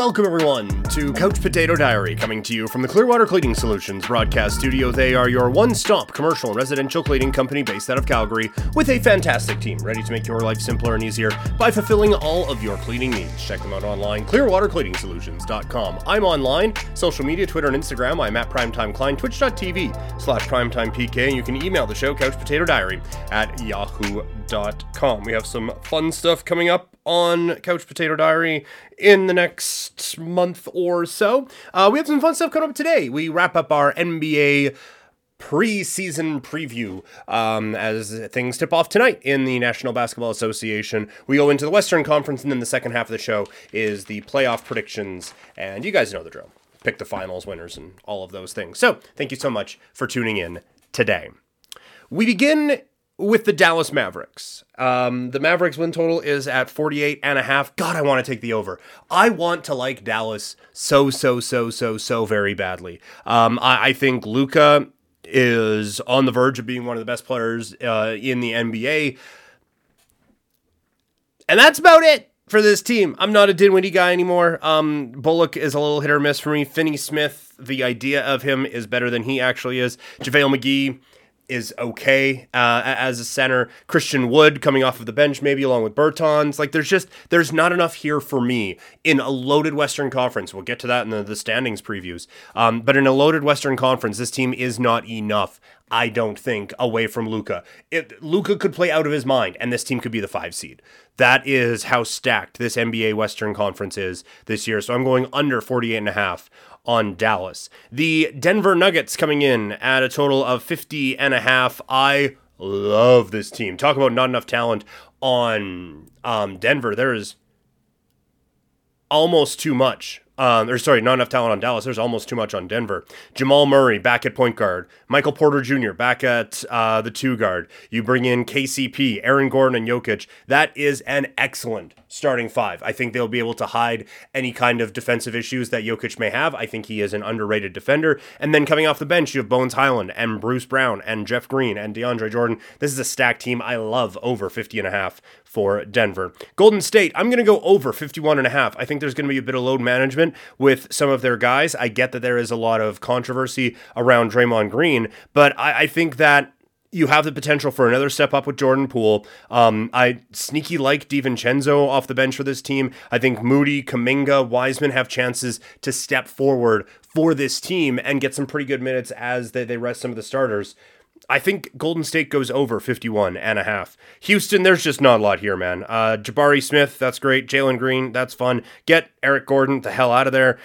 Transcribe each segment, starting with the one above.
Welcome, everyone, to Couch Potato Diary, coming to you from the Clearwater Cleaning Solutions broadcast studio. They are your one stop commercial and residential cleaning company based out of Calgary with a fantastic team ready to make your life simpler and easier by fulfilling all of your cleaning needs. Check them out online, clearwatercleaningsolutions.com. I'm online, social media, Twitter and Instagram. I'm at Primetime Klein, twitch.tv slash primetimepk, and you can email the show, Couch Potato Diary, at yahoo.com. We have some fun stuff coming up on Couch Potato Diary in the next month or so. Uh, we have some fun stuff coming up today. We wrap up our NBA preseason preview um, as things tip off tonight in the National Basketball Association. We go into the Western Conference, and then the second half of the show is the playoff predictions. And you guys know the drill pick the finals winners and all of those things. So, thank you so much for tuning in today. We begin with the Dallas Mavericks. Um, the Mavericks win total is at 48 and a half. God, I want to take the over. I want to like Dallas so, so, so, so, so very badly. Um, I, I think Luka is on the verge of being one of the best players uh, in the NBA. And that's about it for this team. I'm not a Dinwiddie guy anymore. Um, Bullock is a little hit or miss for me. Finney Smith, the idea of him is better than he actually is. JaVale McGee is okay uh, as a center. Christian Wood coming off of the bench, maybe along with Bertans. Like there's just there's not enough here for me in a loaded Western Conference. We'll get to that in the, the standings previews. Um, but in a loaded Western Conference, this team is not enough. I don't think away from Luka. Luka could play out of his mind, and this team could be the five seed. That is how stacked this NBA Western Conference is this year. So I'm going under 48 and a half on Dallas. The Denver Nuggets coming in at a total of 50 and a half. I love this team. Talk about not enough talent on um, Denver. There is almost too much um, or sorry, not enough talent on Dallas. There's almost too much on Denver. Jamal Murray back at point guard. Michael Porter Jr. back at uh, the two guard. You bring in KCP, Aaron Gordon, and Jokic. That is an excellent starting five. I think they'll be able to hide any kind of defensive issues that Jokic may have. I think he is an underrated defender. And then coming off the bench, you have Bones Hyland and Bruce Brown and Jeff Green and DeAndre Jordan. This is a stacked team. I love over 50 and a half for Denver. Golden State, I'm going to go over 51 and a half. I think there's going to be a bit of load management with some of their guys. I get that there is a lot of controversy around Draymond Green, but I, I think that you have the potential for another step up with Jordan Poole. Um, I sneaky like DiVincenzo off the bench for this team. I think Moody, Kuminga, Wiseman have chances to step forward for this team and get some pretty good minutes as they, they rest some of the starters. I think Golden State goes over 51 and a half. Houston, there's just not a lot here, man. Uh, Jabari Smith, that's great. Jalen Green, that's fun. Get Eric Gordon the hell out of there.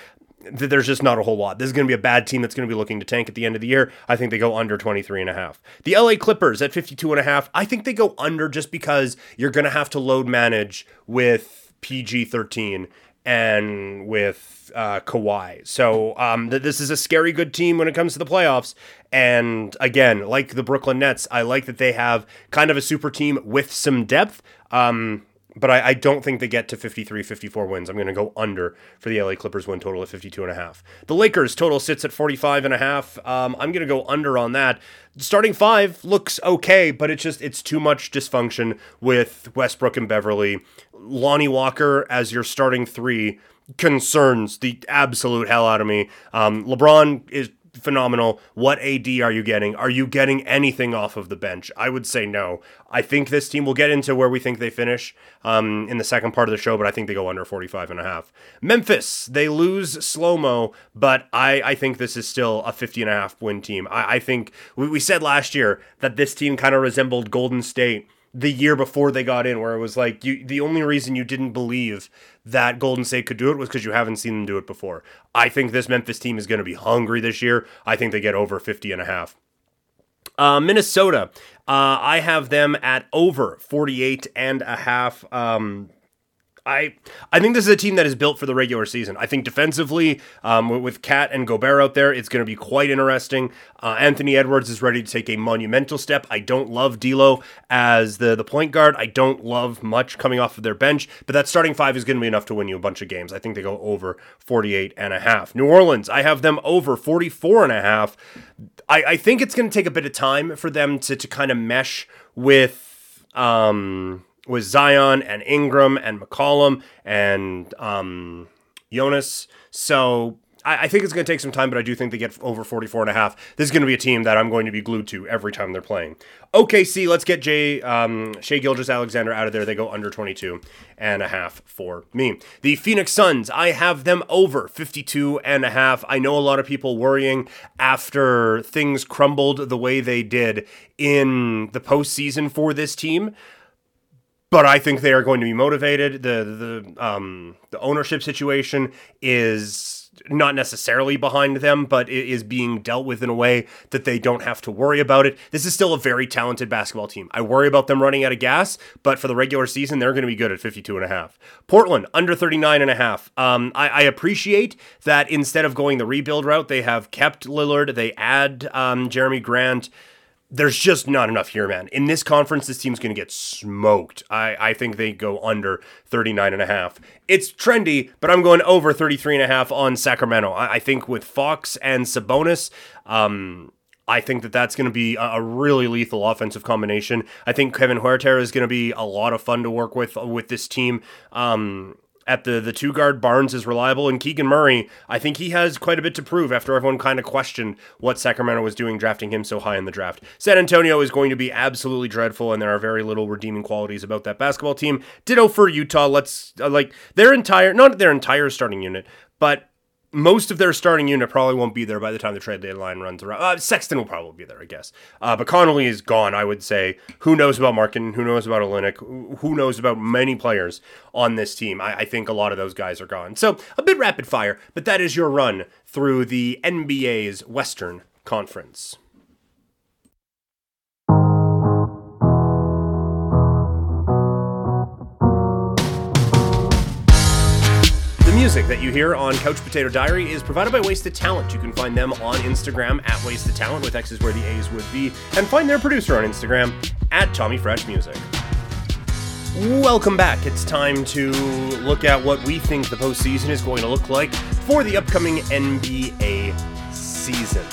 There's just not a whole lot. This is going to be a bad team that's going to be looking to tank at the end of the year. I think they go under 23 and a half. The LA Clippers at 52 and a half. I think they go under just because you're going to have to load manage with PG 13 and with uh, Kawhi. So um, th- this is a scary good team when it comes to the playoffs. And again, like the Brooklyn Nets, I like that they have kind of a super team with some depth. Um, but I, I, don't think they get to 53, 54 wins. I'm going to go under for the LA Clippers win total of 52 and a half. The Lakers total sits at 45 and a half. Um, I'm going to go under on that. Starting five looks okay, but it's just, it's too much dysfunction with Westbrook and Beverley Lonnie Walker as your starting three concerns the absolute hell out of me. Um, LeBron is phenomenal. What AD are you getting? Are you getting anything off of the bench? I would say no. I think this team will get into where we think they finish um, in the second part of the show, but I think they go under 45 and a half. Memphis, they lose slow mo, but I, I think this is still a 50 and a half win team. I, I think we, we said last year that this team kind of resembled Golden State the year before they got in, where it was like you the only reason you didn't believe that Golden State could do it was because you haven't seen them do it before. I think this Memphis team is going to be hungry this year. I think they get over 50 and a half. Uh, Minnesota, uh, I have them at over 48 and a half. Um, I I think this is a team that is built for the regular season. I think defensively, um, with KAT and Gobert out there, it's going to be quite interesting. Uh, Anthony Edwards is ready to take a monumental step. I don't love D'Lo as the the point guard. I don't love much coming off of their bench, but that starting five is going to be enough to win you a bunch of games. I think they go over 48 and a half. New Orleans, I have them over 44 and a half. I, I think it's going to take a bit of time for them to to kind of mesh with um with Zion and Ingram and McCollum and um, Jonas. So I, I think it's going to take some time, but I do think they get over 44 and a half. This is going to be a team that I'm going to be glued to every time they're playing. OKC, let's get Jay, um, Shai Gilgeous-Alexander out of there. They go under 22 and a half for me. The Phoenix Suns, I have them over 52 and a half. I know a lot of people worrying after things crumbled the way they did in the postseason for this team but I think they are going to be motivated. The the um, the ownership situation is not necessarily behind them, but it is being dealt with in a way that they don't have to worry about it. This is still a very talented basketball team. I worry about them running out of gas, but for the regular season, they're going to be good at 52 and a half. Portland, under 39 and a half. Um, I, I, appreciate that instead of going the rebuild route, they have kept Lillard. They add um, Jerami Grant there's just not enough here, man. In this conference, this team's going to get smoked. I, I think they go under 39 and a half. It's trendy, but I'm going over 33 and a half on Sacramento. I, I think with Fox and Sabonis, um, I think that that's going to be a really lethal offensive combination. I think Kevin Huerter is going to be a lot of fun to work with with this team. Um, at the the two guard Barnes is reliable and Keegan Murray I think he has quite a bit to prove after everyone kind of questioned what Sacramento was doing drafting him so high in the draft. San Antonio is going to be absolutely dreadful and there are very little redeeming qualities about that basketball team. Ditto for Utah. Let's uh, like their entire not their entire starting unit, but most of their starting unit probably won't be there by the time the trade deadline runs around. Uh, Sexton will probably be there, I guess. Uh, but Conley is gone, I would say. Who knows about Markin? Who knows about Olynyk? Who knows about many players on this team? I, I think a lot of those guys are gone. So a bit rapid fire, but that is your run through the NBA's Western Conference. Music that you hear on Couch Potato Diary is provided by Wasted Talent. You can find them on Instagram at Wasted Talent with X's where the A's would be, and find their producer on Instagram at Tommy Fresh Music. Welcome back. It's time to look at what we think the postseason is going to look like for the upcoming NBA season.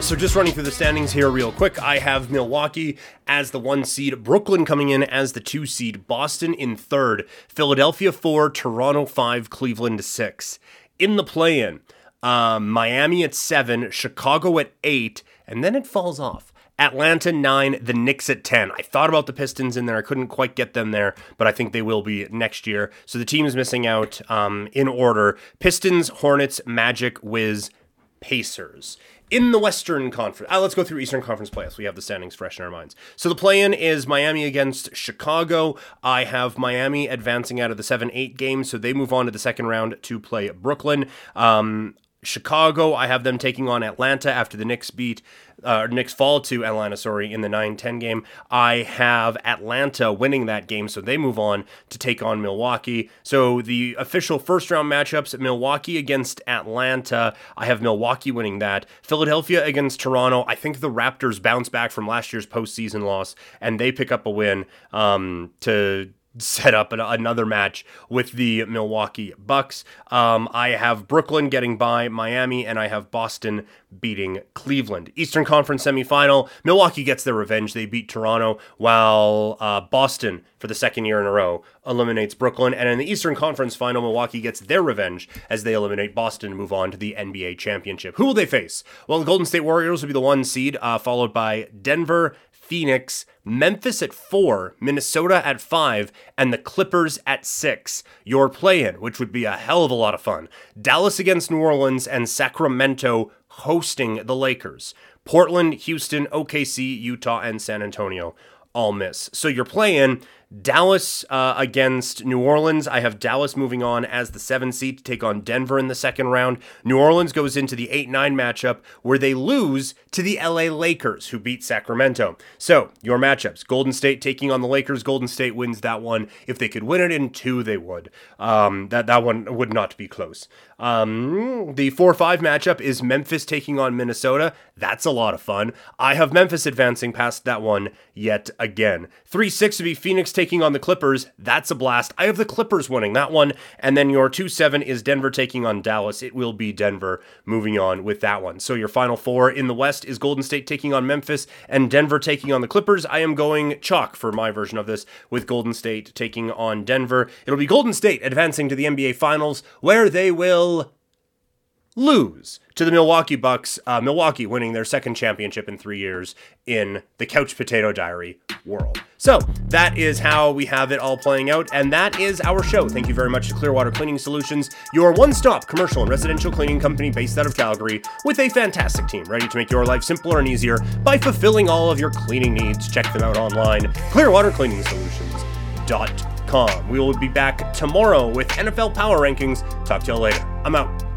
So, just running through the standings here, real quick, I have Milwaukee as the one seed, Brooklyn coming in as the two seed, Boston in third, Philadelphia four, Toronto five, Cleveland six. In the play in, um, Miami at seven, Chicago at eight, and then it falls off. Atlanta 9, the Knicks at 10. I thought about the Pistons in there. I couldn't quite get them there, but I think they will be next year. So the team is missing out um, in order Pistons, Hornets, Magic, Wiz, Pacers in the Western Conference. Uh, let's go through Eastern Conference playoffs. We have the standings fresh in our minds. So the play-in is Miami against Chicago. I have Miami advancing out of the seven-eight game, so they move on to the second round to play Brooklyn. Um, Chicago, I have them taking on Atlanta after the Knicks beat uh, Knicks fall to Atlanta, sorry, in the 9-10 game. I have Atlanta winning that game, so they move on to take on Milwaukee. So the official first round matchups: Milwaukee against Atlanta. I have Milwaukee winning that. Philadelphia against Toronto. I think the Raptors bounce back from last year's postseason loss and they pick up a win um, to set up an, another match with the Milwaukee Bucks. Um, I have Brooklyn getting by Miami, and I have Boston beating Cleveland. Eastern Conference semifinal, Milwaukee gets their revenge. They beat Toronto, while uh, Boston, for the second year in a row, eliminates Brooklyn. And in the Eastern Conference final, Milwaukee gets their revenge as they eliminate Boston and move on to the NBA championship. Who will they face? Well, the Golden State Warriors will be the one seed, uh, followed by Denver, Phoenix, Memphis at four, Minnesota at five, and the Clippers at six. Your play in, which would be a hell of a lot of fun. Dallas against New Orleans and Sacramento hosting the Lakers. Portland, Houston, OKC, Utah, and San Antonio all miss. So you're playing Dallas uh, against New Orleans. I have Dallas moving on as the seven seed to take on Denver in the second round. New Orleans goes into the 8 9 matchup where they lose to the LA Lakers, who beat Sacramento. So, your matchups Golden State taking on the Lakers. Golden State wins that one. If they could win it in two, they would. Um, that, that one would not be close. Um, the 4 5 matchup is Memphis taking on Minnesota. That's a lot of fun. I have Memphis advancing past that one yet again. 3 6 would be Phoenix taking on the Clippers. That's a blast. I have the Clippers winning that one. And then your 2 7 is Denver taking on Dallas. It will be Denver moving on with that one. So your final four in the West is Golden State taking on Memphis and Denver taking on the Clippers. I am going chalk for my version of this with Golden State taking on Denver. It'll be Golden State advancing to the NBA Finals where they will lose to the Milwaukee Bucks. Uh, Milwaukee winning their second championship in three years in the couch potato diary world. So that is how we have it all playing out, and that is our show. Thank you very much to Clearwater Cleaning Solutions, your one-stop commercial and residential cleaning company based out of Calgary, with a fantastic team ready to make your life simpler and easier by fulfilling all of your cleaning needs. Check them out online, clearwatercleaningsolutions.com. We will be back tomorrow with NFL Power Rankings. Talk to you later. I'm out.